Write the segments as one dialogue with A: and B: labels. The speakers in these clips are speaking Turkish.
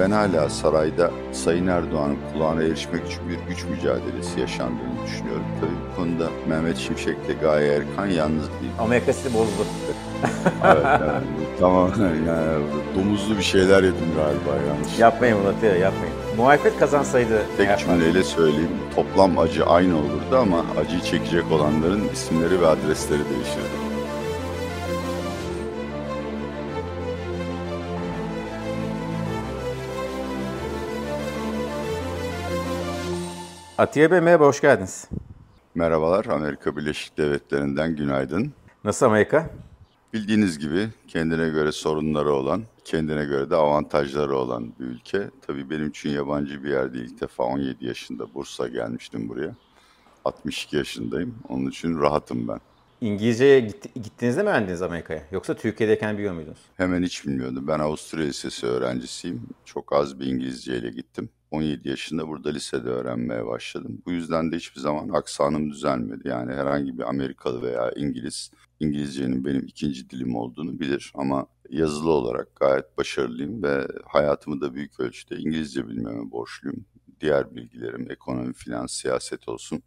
A: Ben hala sarayda Sayın Erdoğan'ın kulağına erişmek için bir güç mücadelesi yaşandığını düşünüyorum. Tabii bu konuda Mehmet Şimşek'le Gaye Erkan yalnız değil.
B: Sizi bozdu.
A: evet, yani, tamam yani domuzlu bir şeyler yedim galiba yanlış.
B: Yapmayın bunu Atilla yapmayın. Muhalefet kazansaydı
A: Tek cümleyle söyleyeyim. Toplam acı aynı olurdu ama acıyı çekecek olanların isimleri ve adresleri değişirdi.
B: Atiye Bey merhaba, hoş geldiniz.
A: Merhabalar, Amerika Birleşik Devletleri'nden günaydın.
B: Nasıl Amerika?
A: Bildiğiniz gibi kendine göre sorunları olan, kendine göre de avantajları olan bir ülke. Tabii benim için yabancı bir yer değil. İlk defa 17 yaşında Bursa gelmiştim buraya. 62 yaşındayım. Onun için rahatım ben.
B: İngilizceye gitti, gittiğinizde mi öğrendiniz Amerika'ya? Yoksa Türkiye'deyken biliyor muydunuz?
A: Hemen hiç bilmiyordum. Ben Avusturya Lisesi öğrencisiyim. Çok az bir İngilizceyle gittim. 17 yaşında burada lisede öğrenmeye başladım. Bu yüzden de hiçbir zaman aksanım düzelmedi. Yani herhangi bir Amerikalı veya İngiliz İngilizcenin benim ikinci dilim olduğunu bilir ama yazılı olarak gayet başarılıyım ve hayatımı da büyük ölçüde İngilizce bilmeme borçluyum. Diğer bilgilerim ekonomi, finans, siyaset olsun.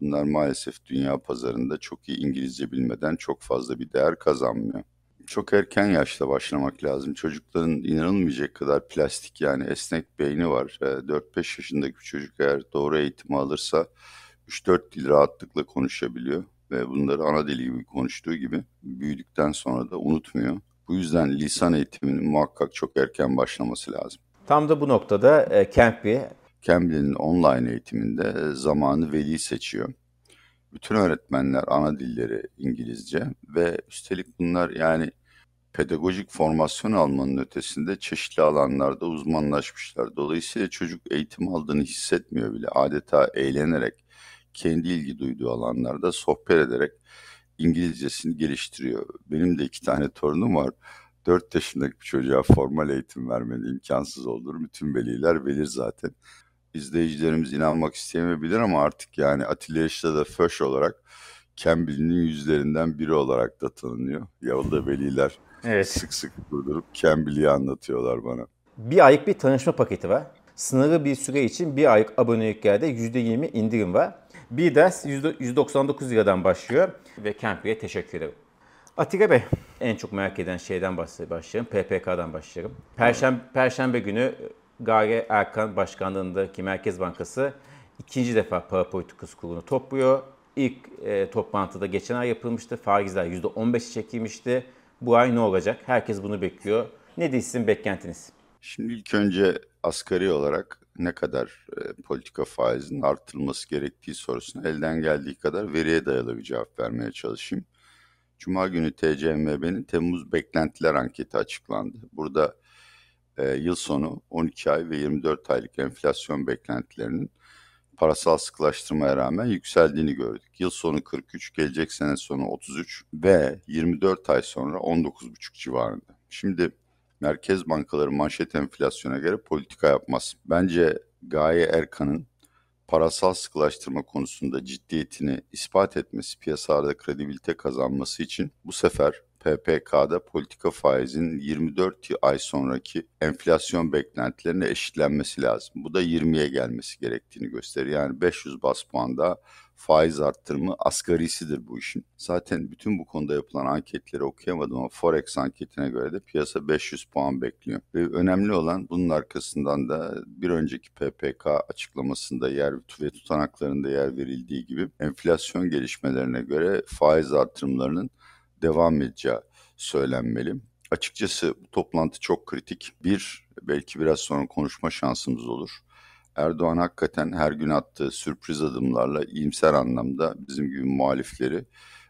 A: Bunlar maalesef dünya pazarında çok iyi İngilizce bilmeden çok fazla bir değer kazanmıyor çok erken yaşta başlamak lazım. Çocukların inanılmayacak kadar plastik yani esnek beyni var. 4-5 ee, yaşındaki bir çocuk eğer doğru eğitimi alırsa 3-4 dil rahatlıkla konuşabiliyor. Ve bunları ana dili gibi konuştuğu gibi büyüdükten sonra da unutmuyor. Bu yüzden lisan eğitiminin muhakkak çok erken başlaması lazım.
B: Tam da bu noktada e, Cambly...
A: Cambly'nin online eğitiminde e, zamanı veli seçiyor. Bütün öğretmenler ana dilleri İngilizce ve üstelik bunlar yani pedagojik formasyon almanın ötesinde çeşitli alanlarda uzmanlaşmışlar. Dolayısıyla çocuk eğitim aldığını hissetmiyor bile. Adeta eğlenerek, kendi ilgi duyduğu alanlarda sohbet ederek İngilizcesini geliştiriyor. Benim de iki tane torunum var. 4 yaşındaki bir çocuğa formal eğitim vermeni imkansız olur. Bütün veliler verir zaten izleyicilerimiz inanmak istemeyebilir ama artık yani Atilla Yaşta da Föş olarak Cambly'nin yüzlerinden biri olarak da tanınıyor. Yolda veliler evet. sık sık durdurup Cambly'i anlatıyorlar bana.
B: Bir aylık bir tanışma paketi var. Sınırlı bir süre için bir aylık aboneliklerde %20 indirim var. Bir ders 199 liradan başlıyor ve Cambly'e teşekkür ederim. Atilla Bey, en çok merak eden şeyden başlayalım. PPK'dan başlayalım. Perşembe, Perşembe günü Gaye Erkan başkanlığındaki Merkez Bankası ikinci defa para politikası kurulunu topluyor. İlk e, toplantıda geçen ay yapılmıştı. Faizler %15'i çekilmişti. Bu ay ne olacak? Herkes bunu bekliyor. Ne sizin beklentiniz?
A: Şimdi ilk önce asgari olarak ne kadar e, politika faizinin artırılması gerektiği sorusuna elden geldiği kadar veriye dayalı bir cevap vermeye çalışayım. Cuma günü TCMB'nin Temmuz beklentiler anketi açıklandı. Burada e, yıl sonu 12 ay ve 24 aylık enflasyon beklentilerinin parasal sıkılaştırmaya rağmen yükseldiğini gördük. Yıl sonu 43, gelecek sene sonu 33 ve 24 ay sonra 19,5 civarında. Şimdi merkez bankaları manşet enflasyona göre politika yapmaz. Bence Gaye Erkan'ın parasal sıkılaştırma konusunda ciddiyetini ispat etmesi, piyasalarda kredibilite kazanması için bu sefer PPK'da politika faizinin 24 ay sonraki enflasyon beklentilerine eşitlenmesi lazım. Bu da 20'ye gelmesi gerektiğini gösteriyor. Yani 500 bas puan daha faiz arttırımı asgarisidir bu işin. Zaten bütün bu konuda yapılan anketleri okuyamadım ama Forex anketine göre de piyasa 500 puan bekliyor. Ve önemli olan bunun arkasından da bir önceki PPK açıklamasında yer ve tutanaklarında yer verildiği gibi enflasyon gelişmelerine göre faiz artırımlarının devam edeceği söylenmeli. Açıkçası bu toplantı çok kritik. Bir, belki biraz sonra konuşma şansımız olur. Erdoğan hakikaten her gün attığı sürpriz adımlarla iyimser anlamda bizim gibi muhalifleri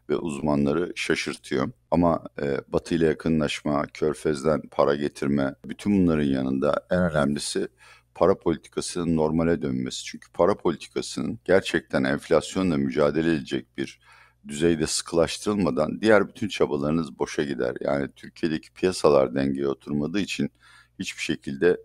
A: ve uzmanları şaşırtıyor. Ama e, Batı ile yakınlaşma, Körfez'den para getirme, bütün bunların yanında en önemlisi para politikasının normale dönmesi. Çünkü para politikasının gerçekten enflasyonla mücadele edecek bir düzeyde sıkılaştırılmadan diğer bütün çabalarınız boşa gider. Yani Türkiye'deki piyasalar dengeye oturmadığı için hiçbir şekilde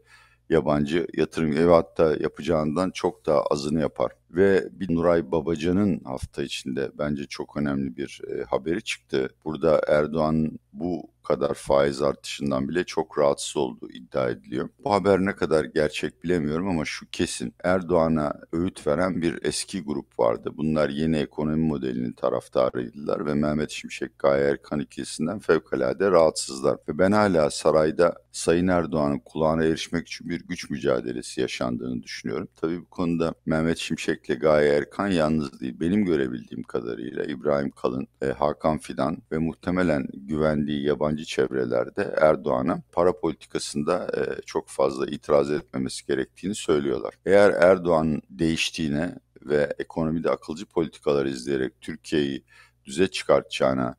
A: yabancı yatırım ev hatta yapacağından çok daha azını yapar. Ve bir Nuray Babacan'ın hafta içinde bence çok önemli bir e, haberi çıktı. Burada Erdoğan bu kadar faiz artışından bile çok rahatsız olduğu iddia ediliyor. Bu haber ne kadar gerçek bilemiyorum ama şu kesin. Erdoğan'a öğüt veren bir eski grup vardı. Bunlar yeni ekonomi modelinin taraftarıydılar ve Mehmet Şimşek Gaye Erkan ikilisinden fevkalade rahatsızlar. Ve ben hala sarayda Sayın Erdoğan'ın kulağına erişmek için bir güç mücadelesi yaşandığını düşünüyorum. Tabii bu konuda Mehmet Şimşek ile Gaye Erkan yalnız değil. Benim görebildiğim kadarıyla İbrahim Kalın, e, Hakan Fidan ve muhtemelen güvendiği yabancı çevrelerde Erdoğan'a para politikasında e, çok fazla itiraz etmemesi gerektiğini söylüyorlar. Eğer Erdoğan değiştiğine ve ekonomide akılcı politikalar izleyerek Türkiye'yi düze çıkartacağına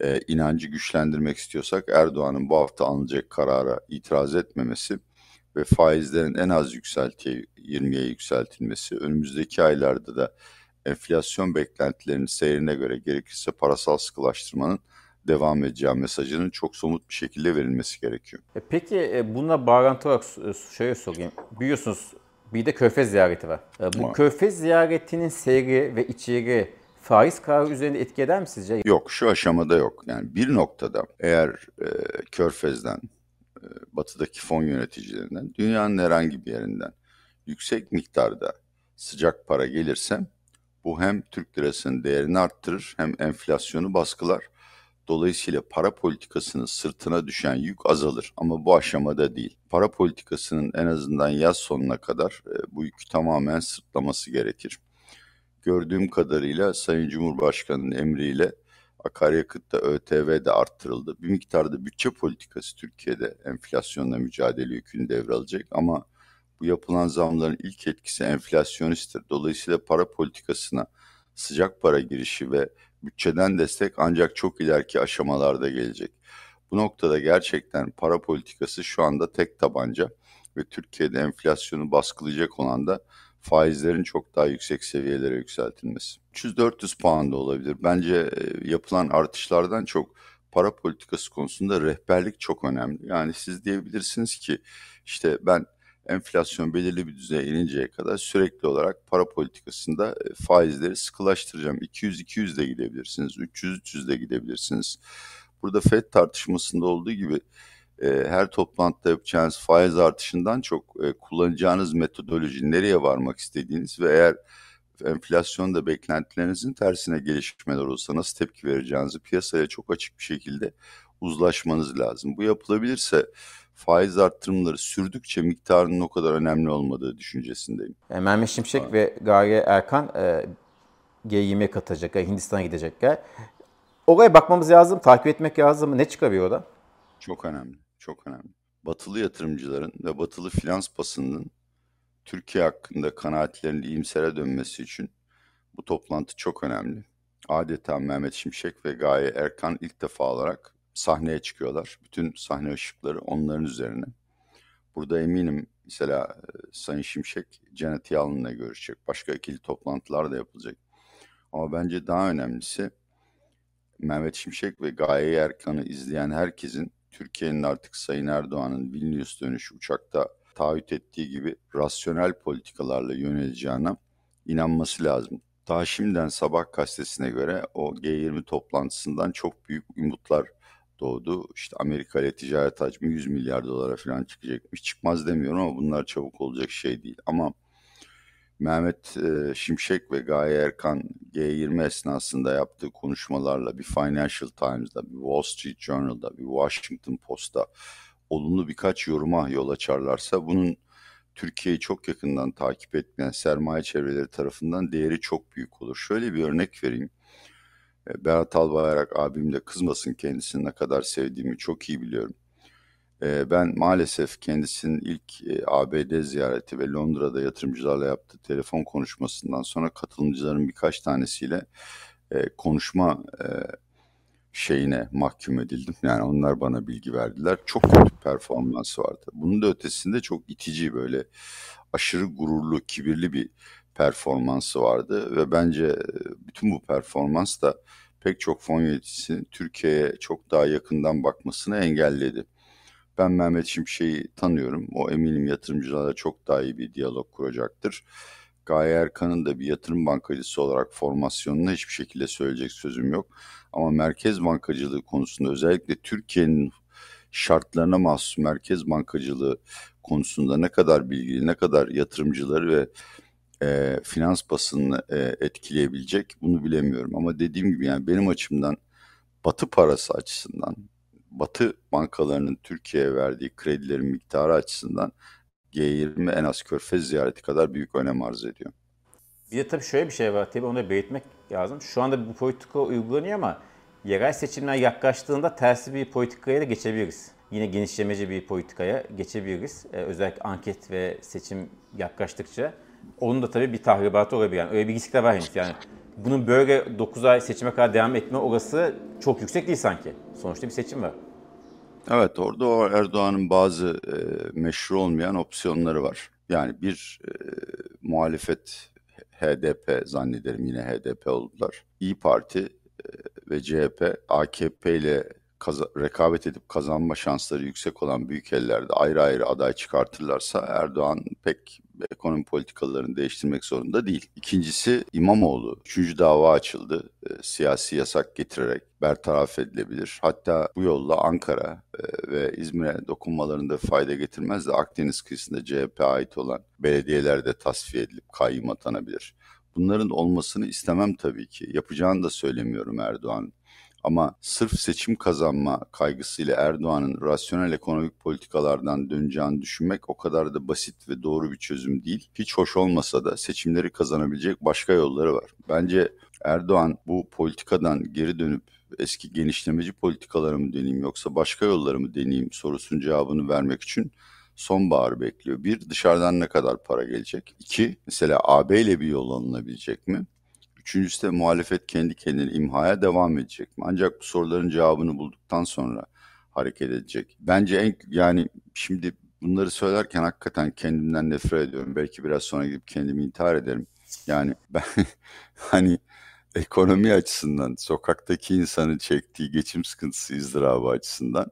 A: e, inancı güçlendirmek istiyorsak Erdoğan'ın bu hafta alınacak karara itiraz etmemesi ve faizlerin en az yükseltiye 20'ye yükseltilmesi, önümüzdeki aylarda da enflasyon beklentilerinin seyrine göre gerekirse parasal sıkılaştırmanın devam edeceği mesajının çok somut bir şekilde verilmesi gerekiyor.
B: E peki e, bununla bağlantı olarak şöyle sorayım. Biliyorsunuz bir de Körfez ziyareti var. E, bu. Körfez ziyaretinin seyri ve içeriği faiz kararı üzerinde etki eder mi sizce?
A: Yok şu aşamada yok. Yani bir noktada eğer e, Körfez'den, e, batıdaki fon yöneticilerinden, dünyanın herhangi bir yerinden yüksek miktarda sıcak para gelirse bu hem Türk lirasının değerini arttırır hem enflasyonu baskılar. Dolayısıyla para politikasının sırtına düşen yük azalır ama bu aşamada değil. Para politikasının en azından yaz sonuna kadar e, bu yükü tamamen sırtlaması gerekir. Gördüğüm kadarıyla Sayın Cumhurbaşkanı'nın emriyle akaryakıtta ÖTV de arttırıldı. Bir miktarda bütçe politikası Türkiye'de enflasyonla mücadele yükünü devralacak ama bu yapılan zamların ilk etkisi enflasyonisttir. Dolayısıyla para politikasına sıcak para girişi ve bütçeden destek ancak çok ileriki aşamalarda gelecek. Bu noktada gerçekten para politikası şu anda tek tabanca ve Türkiye'de enflasyonu baskılayacak olan da faizlerin çok daha yüksek seviyelere yükseltilmesi. 300-400 puan da olabilir. Bence e, yapılan artışlardan çok para politikası konusunda rehberlik çok önemli. Yani siz diyebilirsiniz ki işte ben enflasyon belirli bir düzeye ininceye kadar sürekli olarak para politikasında e, faizleri sıkılaştıracağım. 200-200 de gidebilirsiniz, 300-300 de gidebilirsiniz. Burada FED tartışmasında olduğu gibi e, her toplantıda yapacağınız faiz artışından çok e, kullanacağınız metodoloji, nereye varmak istediğiniz ve eğer enflasyonda beklentilerinizin tersine gelişmeler olursa nasıl tepki vereceğinizi piyasaya çok açık bir şekilde uzlaşmanız lazım. Bu yapılabilirse faiz arttırımları sürdükçe miktarının o kadar önemli olmadığı düşüncesindeyim.
B: Yani Mehmet Şimşek ha. ve Gaye Erkan e, G20'ye katılacaklar, Hindistan'a gidecekler. Oraya bakmamız lazım, takip etmek lazım. Ne çıkarıyor orada?
A: Çok önemli, çok önemli. Batılı yatırımcıların ve batılı finans basınının Türkiye hakkında kanaatlerinin iyimsere dönmesi için bu toplantı çok önemli. Adeta Mehmet Şimşek ve Gaye Erkan ilk defa olarak sahneye çıkıyorlar. Bütün sahne ışıkları onların üzerine. Burada eminim mesela e, Sayın Şimşek Janet Yalın'la görüşecek. Başka ikili toplantılar da yapılacak. Ama bence daha önemlisi Mehmet Şimşek ve Gaye Erkan'ı izleyen herkesin Türkiye'nin artık Sayın Erdoğan'ın Vilnius dönüşü uçakta taahhüt ettiği gibi rasyonel politikalarla yöneleceğine inanması lazım. Daha şimdiden sabah gazetesine göre o G20 toplantısından çok büyük umutlar doğdu. İşte Amerika ile ticaret hacmi 100 milyar dolara falan çıkacakmış. Çıkmaz demiyorum ama bunlar çabuk olacak şey değil. Ama Mehmet e, Şimşek ve Gaye Erkan G20 esnasında yaptığı konuşmalarla bir Financial Times'da, bir Wall Street Journal'da, bir Washington Post'ta olumlu birkaç yoruma yol açarlarsa bunun Türkiye'yi çok yakından takip etmeyen sermaye çevreleri tarafından değeri çok büyük olur. Şöyle bir örnek vereyim. E, Berat Albayrak abim de kızmasın kendisini ne kadar sevdiğimi çok iyi biliyorum. E, ben maalesef kendisinin ilk e, ABD ziyareti ve Londra'da yatırımcılarla yaptığı telefon konuşmasından sonra katılımcıların birkaç tanesiyle konuşma şeyine mahkum edildim. Yani onlar bana bilgi verdiler. Çok kötü performansı vardı. Bunun da ötesinde çok itici böyle aşırı gururlu, kibirli bir performansı vardı ve bence bütün bu performans da pek çok fon yöneticisinin Türkiye'ye çok daha yakından bakmasını engelledi. Ben Mehmet Şimşek'i tanıyorum. O eminim yatırımcılarla çok daha iyi bir diyalog kuracaktır. Gaye Erkan'ın da bir yatırım bankacısı olarak formasyonuna hiçbir şekilde söyleyecek sözüm yok. Ama merkez bankacılığı konusunda özellikle Türkiye'nin şartlarına mahsus merkez bankacılığı konusunda ne kadar bilgili, ne kadar yatırımcıları ve e, finans basınını e, etkileyebilecek bunu bilemiyorum. Ama dediğim gibi yani benim açımdan Batı parası açısından, Batı bankalarının Türkiye'ye verdiği kredilerin miktarı açısından G20 en az körfez ziyareti kadar büyük önem arz ediyor.
B: Bir de tabii şöyle bir şey var tabii onu da belirtmek lazım. Şu anda bu politika uygulanıyor ama yerel seçimler yaklaştığında tersi bir politikaya da geçebiliriz. Yine genişlemeci bir politikaya geçebiliriz. Ee, özellikle anket ve seçim yaklaştıkça. Onun da tabii bir tahribatı olabilir. Yani öyle bir risk de var henüz. Yani bunun böyle 9 ay seçime kadar devam etme orası çok yüksek değil sanki. Sonuçta bir seçim var.
A: Evet orada o Erdoğan'ın bazı e, meşru olmayan opsiyonları var. Yani bir e, muhalefet HDP zannederim yine HDP oldular. İyi Parti e, ve CHP AKP ile rekabet edip kazanma şansları yüksek olan büyük ellerde ayrı ayrı aday çıkartırlarsa Erdoğan pek ekonomi politikalarını değiştirmek zorunda değil. İkincisi İmamoğlu. Üçüncü dava açıldı. E, siyasi yasak getirerek bertaraf edilebilir. Hatta bu yolla Ankara e, ve İzmir'e dokunmalarında fayda getirmez de Akdeniz kıyısında CHP ait olan belediyeler de tasfiye edilip kayyum atanabilir. Bunların olmasını istemem tabii ki. Yapacağını da söylemiyorum Erdoğan. Ama sırf seçim kazanma kaygısıyla Erdoğan'ın rasyonel ekonomik politikalardan döneceğini düşünmek o kadar da basit ve doğru bir çözüm değil. Hiç hoş olmasa da seçimleri kazanabilecek başka yolları var. Bence Erdoğan bu politikadan geri dönüp eski genişlemeci politikaları mı deneyeyim yoksa başka yolları mı deneyeyim sorusunun cevabını vermek için sonbahar bekliyor. Bir, dışarıdan ne kadar para gelecek? İki, mesela AB ile bir yol alınabilecek mi? Üçüncüsü de muhalefet kendi kendini imhaya devam edecek mi? Ancak bu soruların cevabını bulduktan sonra hareket edecek. Bence en yani şimdi bunları söylerken hakikaten kendimden nefret ediyorum. Belki biraz sonra gidip kendimi intihar ederim. Yani ben hani ekonomi açısından, sokaktaki insanın çektiği geçim sıkıntısı, ızdırabı açısından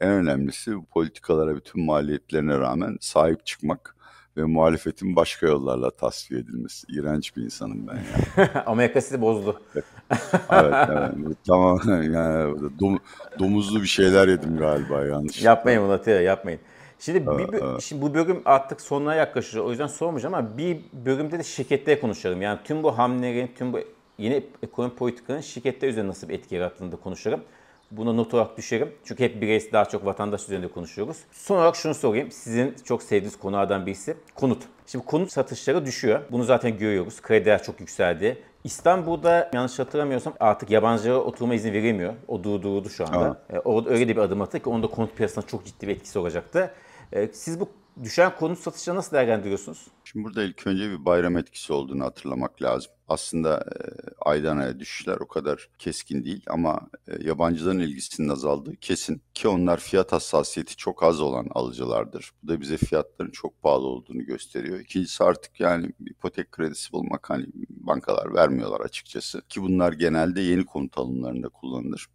A: en önemlisi bu politikalara bütün maliyetlerine rağmen sahip çıkmak ve muhalefetin başka yollarla tasfiye edilmesi. İğrenç bir insanım ben
B: yani. Amerika sizi bozdu.
A: evet, evet. Tamam yani dom, domuzlu bir şeyler yedim galiba yanlış.
B: Yapmayın bunu Atilla yapmayın. Şimdi, bir, şimdi bu bölüm artık sonuna yaklaşıyor. O yüzden sormayacağım ama bir bölümde de şirketleri konuşalım. Yani tüm bu hamlelerin, tüm bu yeni ekonomi politikanın şirketler üzerinde nasıl bir etki yarattığını da konuşalım. Buna not olarak düşerim. Çünkü hep bireysel daha çok vatandaş üzerinde konuşuyoruz. Son olarak şunu sorayım. Sizin çok sevdiğiniz konulardan birisi konut. Şimdi konut satışları düşüyor. Bunu zaten görüyoruz. Krediler çok yükseldi. İstanbul'da yanlış hatırlamıyorsam artık yabancılara oturma izni verilmiyor. O durduruldu şu anda. Evet. Orada öyle de bir adım attı ki onda konut piyasasına çok ciddi bir etkisi olacaktı. E, siz bu düşen konut satışını nasıl değerlendiriyorsunuz?
A: Şimdi burada ilk önce bir bayram etkisi olduğunu hatırlamak lazım. Aslında e, aydan aya düşüşler o kadar keskin değil ama e, yabancıların ilgisinin azaldığı kesin ki onlar fiyat hassasiyeti çok az olan alıcılardır. Bu da bize fiyatların çok pahalı olduğunu gösteriyor. İkincisi artık yani ipotek kredisi bulmak hani bankalar vermiyorlar açıkçası ki bunlar genelde yeni konut alımlarında kullanılır.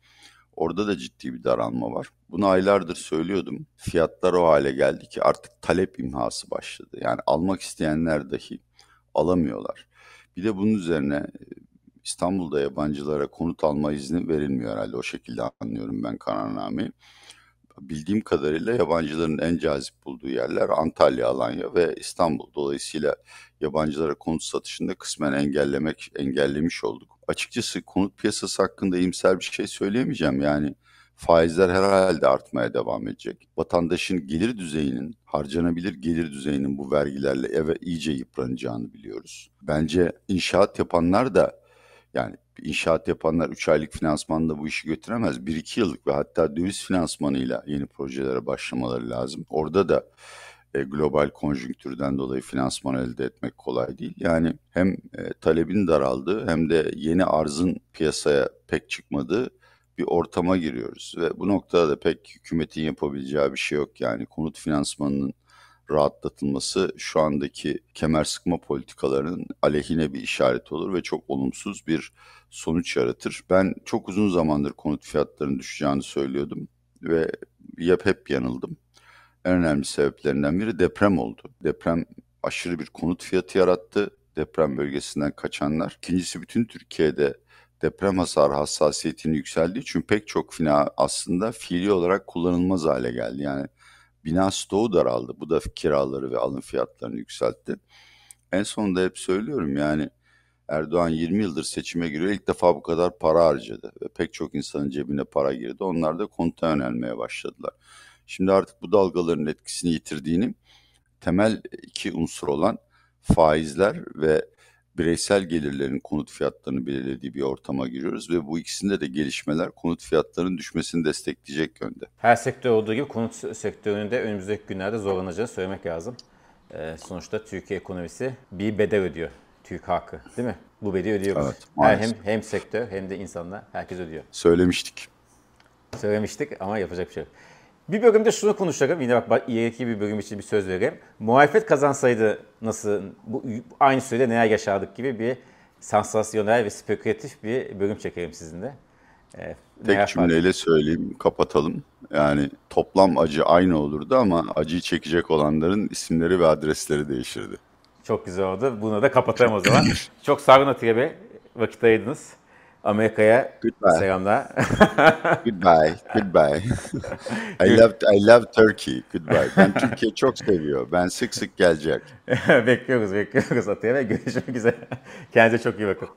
A: Orada da ciddi bir daralma var. Bunu aylardır söylüyordum. Fiyatlar o hale geldi ki artık talep imhası başladı. Yani almak isteyenler dahi alamıyorlar. Bir de bunun üzerine e, İstanbul'da yabancılara konut alma izni verilmiyor herhalde. O şekilde anlıyorum ben kararnameyi. Bildiğim kadarıyla yabancıların en cazip bulduğu yerler Antalya, Alanya ve İstanbul. Dolayısıyla yabancılara konut satışında kısmen engellemek engellemiş olduk. Açıkçası konut piyasası hakkında iyimser bir şey söyleyemeyeceğim. Yani faizler herhalde artmaya devam edecek. Vatandaşın gelir düzeyinin, harcanabilir gelir düzeyinin bu vergilerle eve iyice yıpranacağını biliyoruz. Bence inşaat yapanlar da yani inşaat yapanlar 3 aylık finansmanla bu işi götüremez. 1-2 yıllık ve hatta döviz finansmanıyla yeni projelere başlamaları lazım. Orada da e, global konjonktürden dolayı finansman elde etmek kolay değil. Yani hem e, talebin daraldığı hem de yeni arzın piyasaya pek çıkmadığı bir ortama giriyoruz. Ve bu noktada da pek hükümetin yapabileceği bir şey yok. Yani konut finansmanının rahatlatılması şu andaki kemer sıkma politikalarının aleyhine bir işaret olur ve çok olumsuz bir sonuç yaratır. Ben çok uzun zamandır konut fiyatlarının düşeceğini söylüyordum ve yap hep yanıldım. En önemli sebeplerinden biri deprem oldu. Deprem aşırı bir konut fiyatı yarattı deprem bölgesinden kaçanlar. İkincisi bütün Türkiye'de deprem hasar hassasiyetinin yükseldiği için pek çok bina aslında fiili olarak kullanılmaz hale geldi. Yani bina stoğu daraldı. Bu da kiraları ve alım fiyatlarını yükseltti. En sonunda hep söylüyorum yani Erdoğan 20 yıldır seçime giriyor. İlk defa bu kadar para harcadı ve pek çok insanın cebine para girdi. Onlar da konuta yönelmeye başladılar. Şimdi artık bu dalgaların etkisini yitirdiğini temel iki unsur olan faizler ve bireysel gelirlerin konut fiyatlarını belirlediği bir ortama giriyoruz ve bu ikisinde de gelişmeler konut fiyatlarının düşmesini destekleyecek yönde.
B: Her sektör olduğu gibi konut sektöründe önümüzdeki günlerde zorlanacağını söylemek lazım. Ee, sonuçta Türkiye ekonomisi bir bedel ödüyor. Türk halkı değil mi? Bu bedeli ödüyoruz.
A: Evet,
B: Her, hem,
A: maalesef.
B: hem sektör hem de insanlar herkes ödüyor.
A: Söylemiştik.
B: Söylemiştik ama yapacak bir şey yok. Bir bölümde şunu konuşalım. Yine bak ileriki bir bölüm için bir söz vereyim. Muhalefet kazansaydı nasıl, bu, aynı sürede neler yaşardık gibi bir sansasyonel ve spekülatif bir bölüm çekelim sizinle. Ee,
A: Tek cümleyle söyleyeyim, kapatalım. Yani toplam acı aynı olurdu ama acıyı çekecek olanların isimleri ve adresleri değişirdi.
B: Çok güzel oldu. Bunu da kapatalım o zaman. Çok sağ olun Atiye Bey. Vakit ayırdınız. Amerika'ya
A: Goodbye.
B: selamlar.
A: Goodbye, goodbye. I love, I love Turkey. Goodbye. Ben Türkiye çok seviyor. Ben sık sık gelecek.
B: bekliyoruz, bekliyoruz Atiye Bey. Görüşmek üzere. Kendinize çok iyi bakın.